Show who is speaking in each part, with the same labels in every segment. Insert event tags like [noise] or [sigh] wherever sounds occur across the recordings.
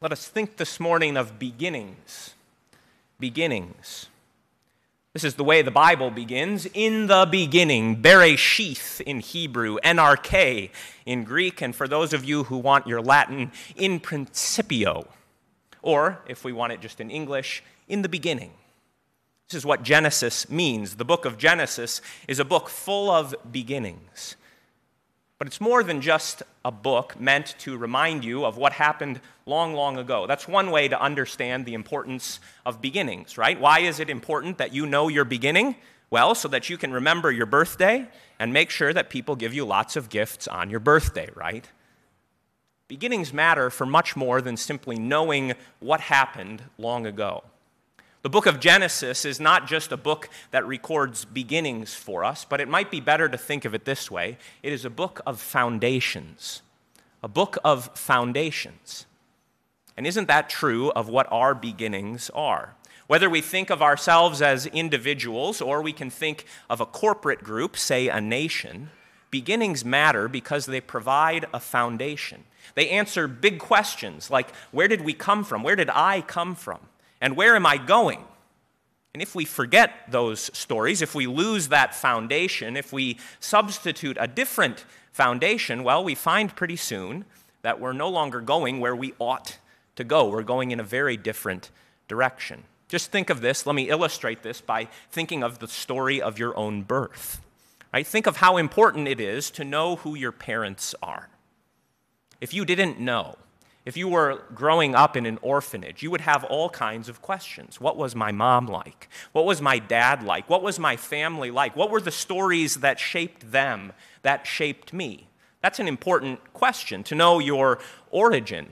Speaker 1: Let us think this morning of beginnings. Beginnings. This is the way the Bible begins. In the beginning, Bereshith in Hebrew, en arche in Greek, and for those of you who want your Latin, in principio. Or, if we want it just in English, in the beginning. This is what Genesis means. The book of Genesis is a book full of beginnings. But it's more than just a book meant to remind you of what happened long, long ago. That's one way to understand the importance of beginnings, right? Why is it important that you know your beginning? Well, so that you can remember your birthday and make sure that people give you lots of gifts on your birthday, right? Beginnings matter for much more than simply knowing what happened long ago. The book of Genesis is not just a book that records beginnings for us, but it might be better to think of it this way it is a book of foundations. A book of foundations. And isn't that true of what our beginnings are? Whether we think of ourselves as individuals or we can think of a corporate group, say a nation, beginnings matter because they provide a foundation. They answer big questions like where did we come from? Where did I come from? And where am I going? And if we forget those stories, if we lose that foundation, if we substitute a different foundation, well, we find pretty soon that we're no longer going where we ought to go. We're going in a very different direction. Just think of this. Let me illustrate this by thinking of the story of your own birth. Right? Think of how important it is to know who your parents are. If you didn't know, if you were growing up in an orphanage, you would have all kinds of questions. What was my mom like? What was my dad like? What was my family like? What were the stories that shaped them, that shaped me? That's an important question to know your origin,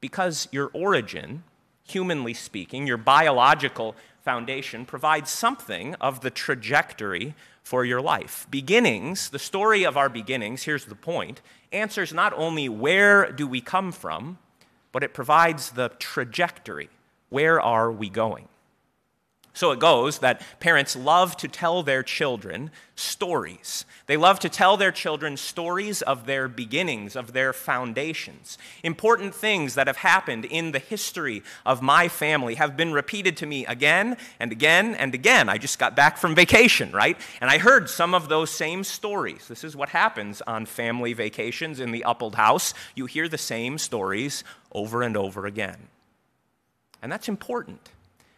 Speaker 1: because your origin, humanly speaking, your biological foundation, provides something of the trajectory for your life. Beginnings, the story of our beginnings, here's the point, answers not only where do we come from, but it provides the trajectory. Where are we going? So it goes that parents love to tell their children stories. They love to tell their children stories of their beginnings, of their foundations. Important things that have happened in the history of my family have been repeated to me again and again and again. I just got back from vacation, right? And I heard some of those same stories. This is what happens on family vacations in the Uppold house. You hear the same stories over and over again. And that's important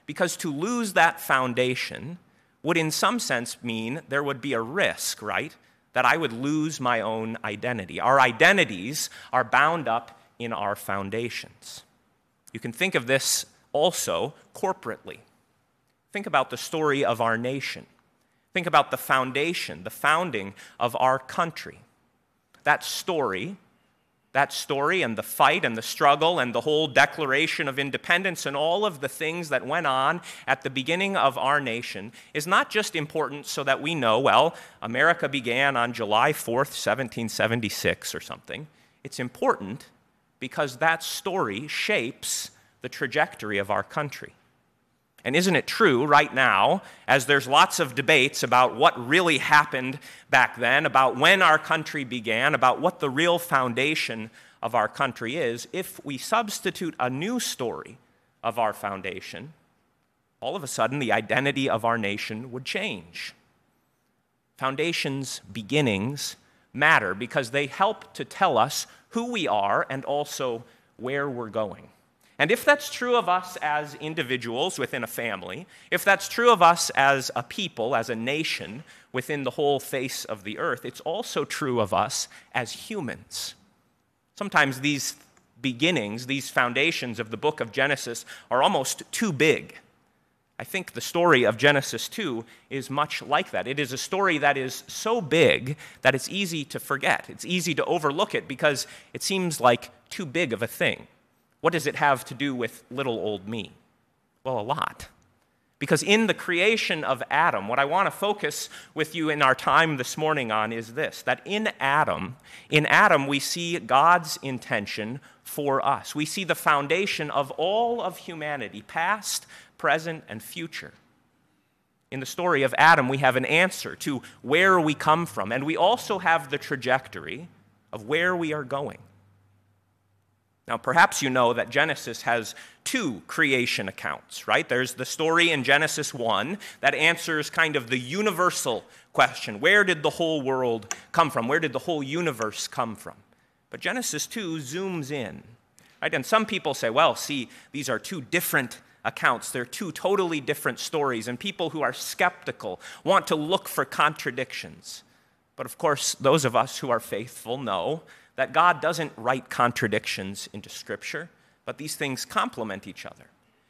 Speaker 1: because to lose that foundation would, in some sense, mean there would be a risk, right? That I would lose my own identity. Our identities are bound up in our foundations. You can think of this also corporately. Think about the story of our nation. Think about the foundation, the founding of our country. That story that story and the fight and the struggle and the whole Declaration of Independence and all of the things that went on at the beginning of our nation is not just important so that we know, well, America began on July 4th, 1776 or something. It's important because that story shapes the trajectory of our country. And isn't it true right now, as there's lots of debates about what really happened back then, about when our country began, about what the real foundation of our country is, if we substitute a new story of our foundation, all of a sudden the identity of our nation would change. Foundations, beginnings matter because they help to tell us who we are and also where we're going. And if that's true of us as individuals within a family, if that's true of us as a people, as a nation within the whole face of the earth, it's also true of us as humans. Sometimes these beginnings, these foundations of the book of Genesis are almost too big. I think the story of Genesis 2 is much like that. It is a story that is so big that it's easy to forget. It's easy to overlook it because it seems like too big of a thing. What does it have to do with little old me? Well, a lot. Because in the creation of Adam, what I want to focus with you in our time this morning on is this that in Adam, in Adam, we see God's intention for us. We see the foundation of all of humanity, past, present, and future. In the story of Adam, we have an answer to where we come from, and we also have the trajectory of where we are going. Now, perhaps you know that Genesis has two creation accounts, right? There's the story in Genesis 1 that answers kind of the universal question where did the whole world come from? Where did the whole universe come from? But Genesis 2 zooms in, right? And some people say, well, see, these are two different accounts. They're two totally different stories, and people who are skeptical want to look for contradictions. But of course, those of us who are faithful know that God doesn't write contradictions into Scripture, but these things complement each other.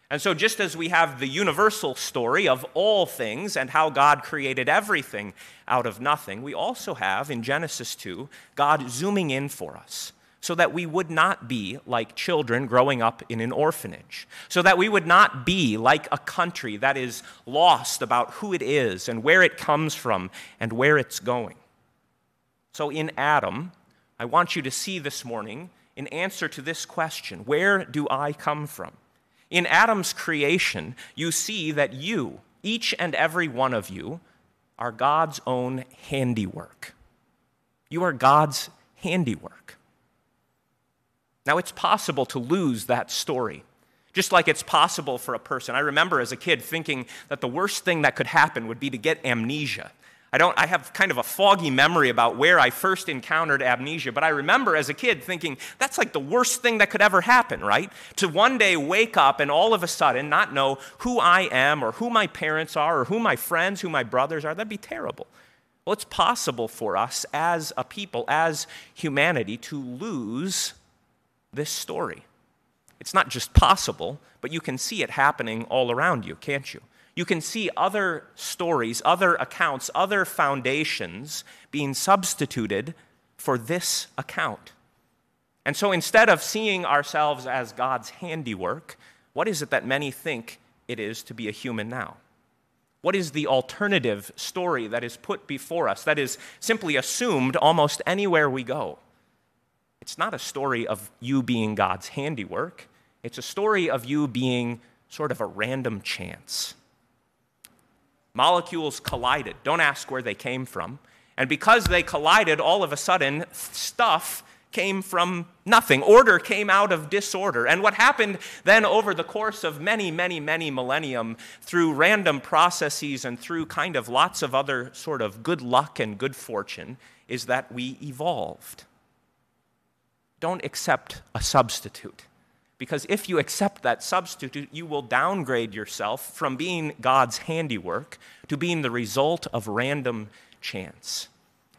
Speaker 1: And so, just as we have the universal story of all things and how God created everything out of nothing, we also have in Genesis 2 God zooming in for us so that we would not be like children growing up in an orphanage, so that we would not be like a country that is lost about who it is and where it comes from and where it's going. So, in Adam, I want you to see this morning in answer to this question Where do I come from? In Adam's creation, you see that you, each and every one of you, are God's own handiwork. You are God's handiwork. Now, it's possible to lose that story. Just like it's possible for a person. I remember as a kid thinking that the worst thing that could happen would be to get amnesia. I, don't, I have kind of a foggy memory about where I first encountered amnesia, but I remember as a kid thinking, that's like the worst thing that could ever happen, right? To one day wake up and all of a sudden not know who I am or who my parents are or who my friends, who my brothers are, that'd be terrible. Well, it's possible for us as a people, as humanity, to lose this story. It's not just possible, but you can see it happening all around you, can't you? You can see other stories, other accounts, other foundations being substituted for this account. And so instead of seeing ourselves as God's handiwork, what is it that many think it is to be a human now? What is the alternative story that is put before us, that is simply assumed almost anywhere we go? It's not a story of you being God's handiwork, it's a story of you being sort of a random chance. Molecules collided. Don't ask where they came from. And because they collided, all of a sudden, stuff came from nothing. Order came out of disorder. And what happened then over the course of many, many, many millennium, through random processes and through kind of lots of other sort of good luck and good fortune, is that we evolved. Don't accept a substitute. Because if you accept that substitute, you will downgrade yourself from being God's handiwork to being the result of random chance.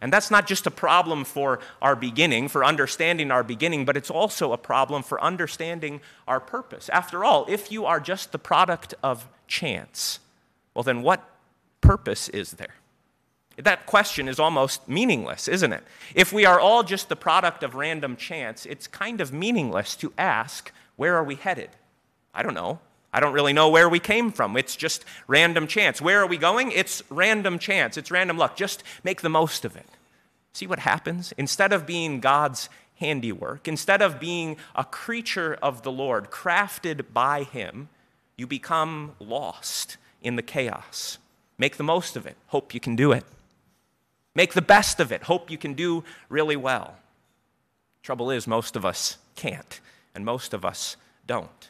Speaker 1: And that's not just a problem for our beginning, for understanding our beginning, but it's also a problem for understanding our purpose. After all, if you are just the product of chance, well, then what purpose is there? That question is almost meaningless, isn't it? If we are all just the product of random chance, it's kind of meaningless to ask where are we headed? I don't know. I don't really know where we came from. It's just random chance. Where are we going? It's random chance. It's random luck. Just make the most of it. See what happens? Instead of being God's handiwork, instead of being a creature of the Lord, crafted by Him, you become lost in the chaos. Make the most of it. Hope you can do it. Make the best of it. Hope you can do really well. Trouble is, most of us can't and most of us don't.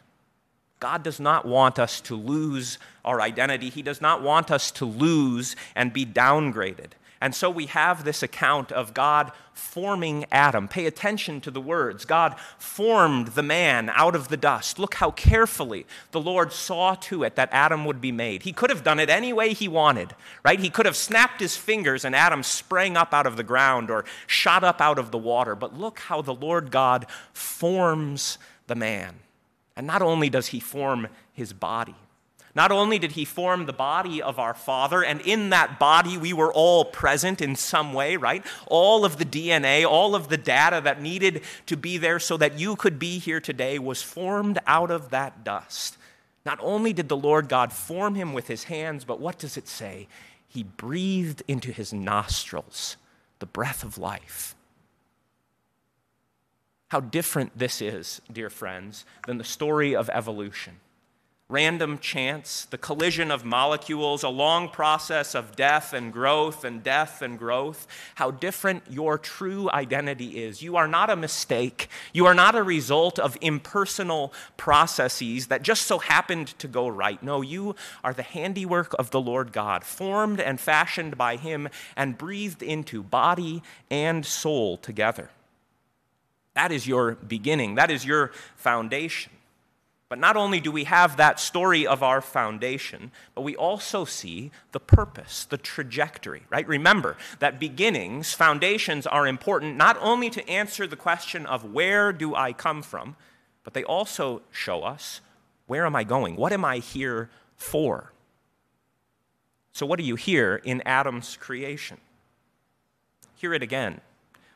Speaker 1: God does not want us to lose our identity. He does not want us to lose and be downgraded. And so we have this account of God forming Adam. Pay attention to the words. God formed the man out of the dust. Look how carefully the Lord saw to it that Adam would be made. He could have done it any way he wanted, right? He could have snapped his fingers and Adam sprang up out of the ground or shot up out of the water. But look how the Lord God forms the man. And not only does he form his body, not only did he form the body of our Father, and in that body we were all present in some way, right? All of the DNA, all of the data that needed to be there so that you could be here today was formed out of that dust. Not only did the Lord God form him with his hands, but what does it say? He breathed into his nostrils the breath of life. How different this is, dear friends, than the story of evolution. Random chance, the collision of molecules, a long process of death and growth and death and growth, how different your true identity is. You are not a mistake. You are not a result of impersonal processes that just so happened to go right. No, you are the handiwork of the Lord God, formed and fashioned by Him and breathed into body and soul together. That is your beginning, that is your foundation. But not only do we have that story of our foundation, but we also see the purpose, the trajectory, right? Remember that beginnings, foundations are important not only to answer the question of where do I come from, but they also show us where am I going? What am I here for? So, what do you hear in Adam's creation? Hear it again.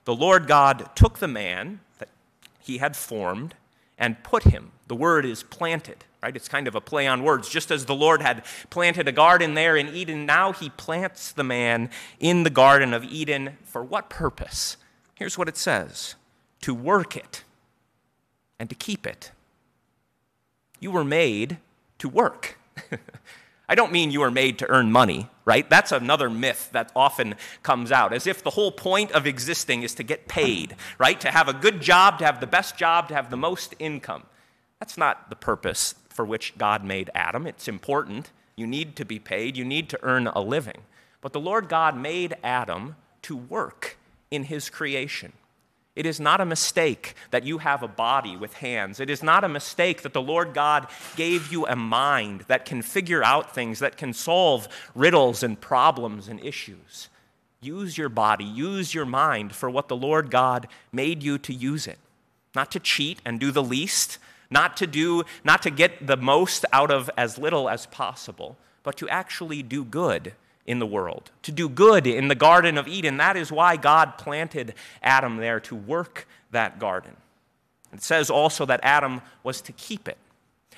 Speaker 1: The Lord God took the man that he had formed and put him. The word is planted, right? It's kind of a play on words. Just as the Lord had planted a garden there in Eden, now he plants the man in the Garden of Eden. For what purpose? Here's what it says to work it and to keep it. You were made to work. [laughs] I don't mean you are made to earn money, right? That's another myth that often comes out, as if the whole point of existing is to get paid, right? To have a good job, to have the best job, to have the most income. That's not the purpose for which God made Adam. It's important. You need to be paid, you need to earn a living. But the Lord God made Adam to work in his creation. It is not a mistake that you have a body with hands. It is not a mistake that the Lord God gave you a mind that can figure out things, that can solve riddles and problems and issues. Use your body, use your mind for what the Lord God made you to use it. Not to cheat and do the least, not to do not to get the most out of as little as possible, but to actually do good in the world, to do good in the Garden of Eden. That is why God planted Adam there to work that garden. It says also that Adam was to keep it.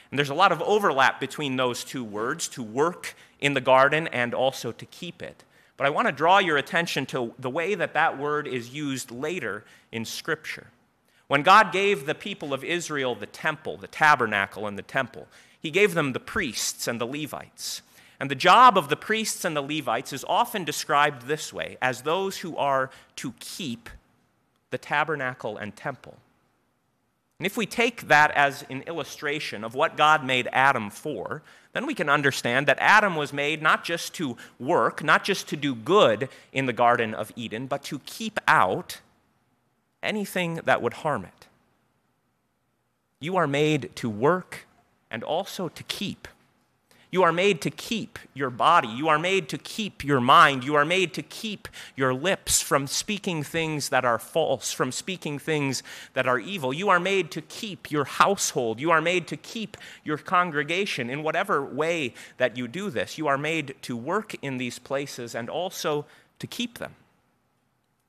Speaker 1: And there's a lot of overlap between those two words, to work in the garden and also to keep it. But I want to draw your attention to the way that that word is used later in Scripture. When God gave the people of Israel the temple, the tabernacle, and the temple, He gave them the priests and the Levites. And the job of the priests and the Levites is often described this way as those who are to keep the tabernacle and temple. And if we take that as an illustration of what God made Adam for, then we can understand that Adam was made not just to work, not just to do good in the Garden of Eden, but to keep out anything that would harm it. You are made to work and also to keep. You are made to keep your body. You are made to keep your mind. You are made to keep your lips from speaking things that are false, from speaking things that are evil. You are made to keep your household. You are made to keep your congregation in whatever way that you do this. You are made to work in these places and also to keep them.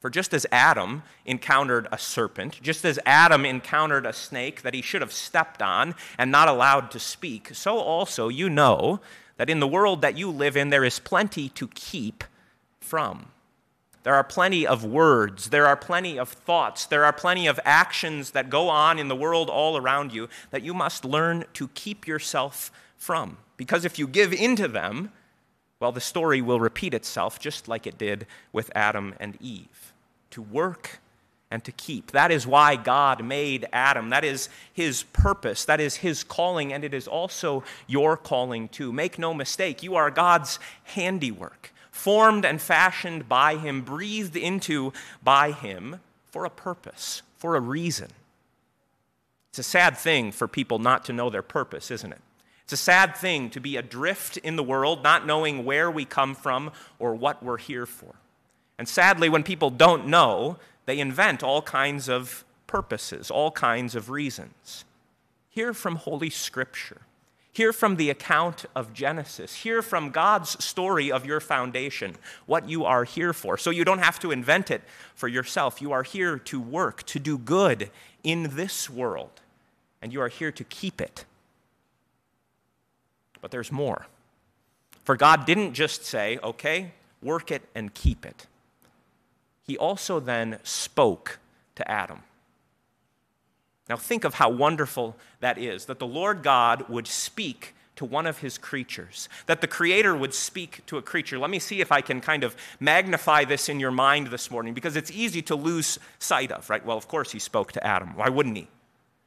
Speaker 1: For just as Adam encountered a serpent, just as Adam encountered a snake that he should have stepped on and not allowed to speak, so also you know that in the world that you live in, there is plenty to keep from. There are plenty of words, there are plenty of thoughts, there are plenty of actions that go on in the world all around you that you must learn to keep yourself from. Because if you give into them, well, the story will repeat itself just like it did with Adam and Eve to work and to keep. That is why God made Adam. That is his purpose. That is his calling, and it is also your calling too. Make no mistake, you are God's handiwork, formed and fashioned by him, breathed into by him for a purpose, for a reason. It's a sad thing for people not to know their purpose, isn't it? It's a sad thing to be adrift in the world, not knowing where we come from or what we're here for. And sadly, when people don't know, they invent all kinds of purposes, all kinds of reasons. Hear from Holy Scripture. Hear from the account of Genesis. Hear from God's story of your foundation, what you are here for. So you don't have to invent it for yourself. You are here to work, to do good in this world, and you are here to keep it. But there's more. For God didn't just say, okay, work it and keep it he also then spoke to Adam. Now, think of how wonderful that is that the Lord God would speak to one of his creatures, that the Creator would speak to a creature. Let me see if I can kind of magnify this in your mind this morning because it's easy to lose sight of, right? Well, of course, he spoke to Adam. Why wouldn't he?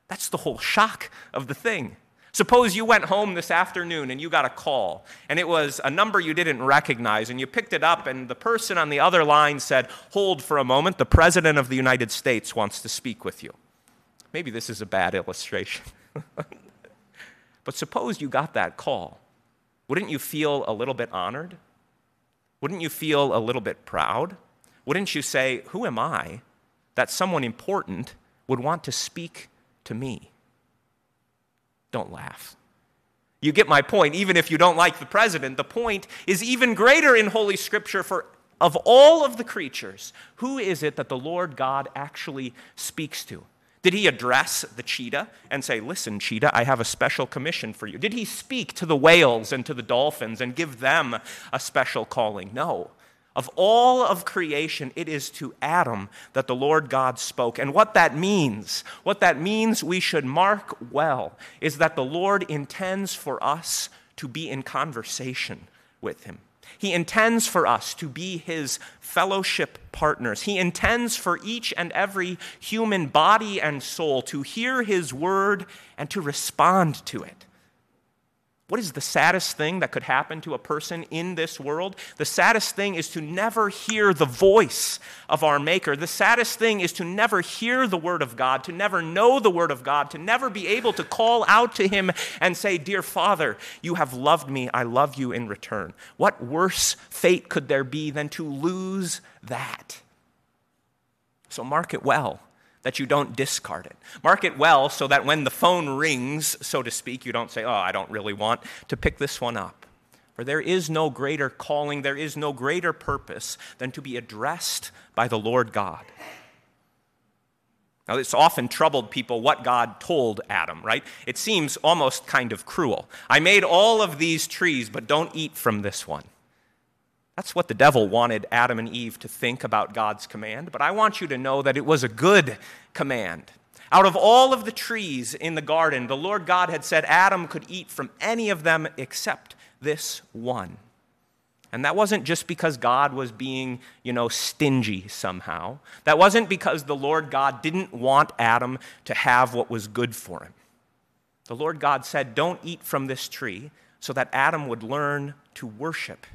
Speaker 1: That's the whole shock of the thing. Suppose you went home this afternoon and you got a call, and it was a number you didn't recognize, and you picked it up, and the person on the other line said, Hold for a moment, the President of the United States wants to speak with you. Maybe this is a bad illustration. [laughs] but suppose you got that call. Wouldn't you feel a little bit honored? Wouldn't you feel a little bit proud? Wouldn't you say, Who am I that someone important would want to speak to me? Don't laugh. You get my point. Even if you don't like the president, the point is even greater in Holy Scripture for of all of the creatures, who is it that the Lord God actually speaks to? Did he address the cheetah and say, Listen, cheetah, I have a special commission for you? Did he speak to the whales and to the dolphins and give them a special calling? No. Of all of creation, it is to Adam that the Lord God spoke. And what that means, what that means we should mark well, is that the Lord intends for us to be in conversation with him. He intends for us to be his fellowship partners. He intends for each and every human body and soul to hear his word and to respond to it. What is the saddest thing that could happen to a person in this world? The saddest thing is to never hear the voice of our Maker. The saddest thing is to never hear the Word of God, to never know the Word of God, to never be able to call out to Him and say, Dear Father, you have loved me, I love you in return. What worse fate could there be than to lose that? So mark it well that you don't discard it. Mark it well so that when the phone rings, so to speak, you don't say, Oh, I don't really want to pick this one up. For there is no greater calling, there is no greater purpose than to be addressed by the Lord God. Now, it's often troubled people what God told Adam, right? It seems almost kind of cruel. I made all of these trees, but don't eat from this one. That's what the devil wanted Adam and Eve to think about God's command, but I want you to know that it was a good command. Out of all of the trees in the garden, the Lord God had said Adam could eat from any of them except this one. And that wasn't just because God was being, you know, stingy somehow. That wasn't because the Lord God didn't want Adam to have what was good for him. The Lord God said, Don't eat from this tree, so that Adam would learn to worship.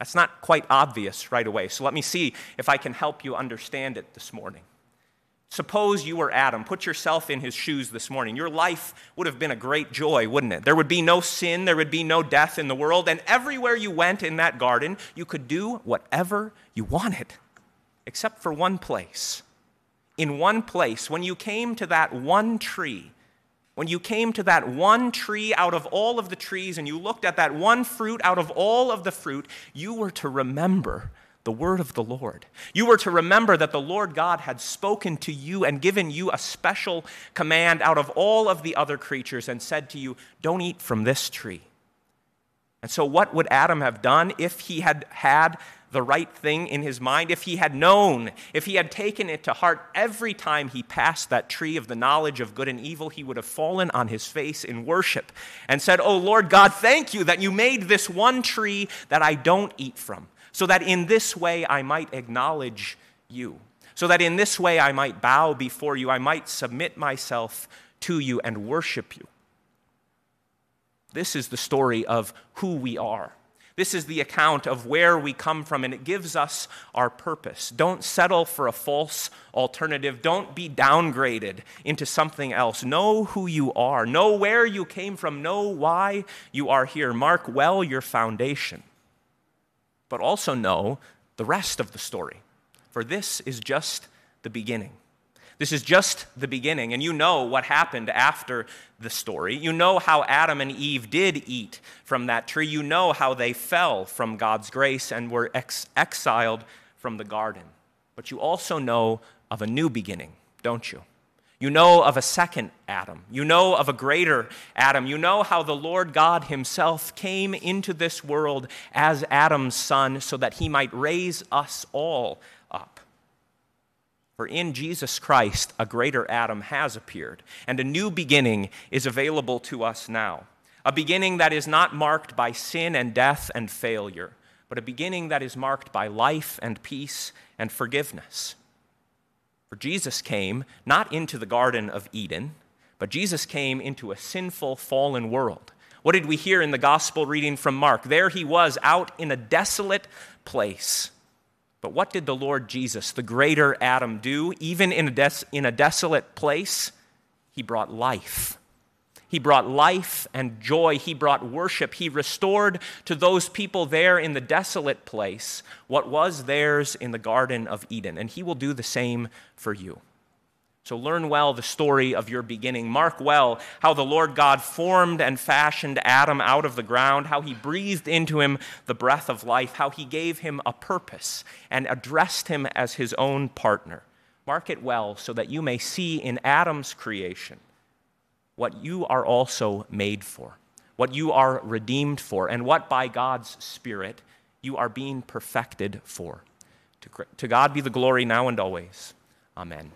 Speaker 1: That's not quite obvious right away. So let me see if I can help you understand it this morning. Suppose you were Adam. Put yourself in his shoes this morning. Your life would have been a great joy, wouldn't it? There would be no sin, there would be no death in the world, and everywhere you went in that garden, you could do whatever you wanted, except for one place. In one place, when you came to that one tree, when you came to that one tree out of all of the trees and you looked at that one fruit out of all of the fruit, you were to remember the word of the Lord. You were to remember that the Lord God had spoken to you and given you a special command out of all of the other creatures and said to you, Don't eat from this tree. And so, what would Adam have done if he had had the right thing in his mind, if he had known, if he had taken it to heart every time he passed that tree of the knowledge of good and evil, he would have fallen on his face in worship and said, Oh Lord God, thank you that you made this one tree that I don't eat from, so that in this way I might acknowledge you, so that in this way I might bow before you, I might submit myself to you and worship you. This is the story of who we are. This is the account of where we come from, and it gives us our purpose. Don't settle for a false alternative. Don't be downgraded into something else. Know who you are. Know where you came from. Know why you are here. Mark well your foundation. But also know the rest of the story, for this is just the beginning. This is just the beginning, and you know what happened after the story. You know how Adam and Eve did eat from that tree. You know how they fell from God's grace and were ex- exiled from the garden. But you also know of a new beginning, don't you? You know of a second Adam. You know of a greater Adam. You know how the Lord God Himself came into this world as Adam's son so that He might raise us all. For in Jesus Christ, a greater Adam has appeared, and a new beginning is available to us now. A beginning that is not marked by sin and death and failure, but a beginning that is marked by life and peace and forgiveness. For Jesus came not into the Garden of Eden, but Jesus came into a sinful, fallen world. What did we hear in the gospel reading from Mark? There he was out in a desolate place but what did the Lord Jesus, the greater Adam, do? Even in a, des- in a desolate place, he brought life. He brought life and joy. He brought worship. He restored to those people there in the desolate place what was theirs in the Garden of Eden. And he will do the same for you. So learn well the story of your beginning. Mark well how the Lord God formed and fashioned Adam out of the ground, how he breathed into him the breath of life, how he gave him a purpose and addressed him as his own partner. Mark it well so that you may see in Adam's creation what you are also made for, what you are redeemed for, and what by God's Spirit you are being perfected for. To, God be the glory now and always. Amen.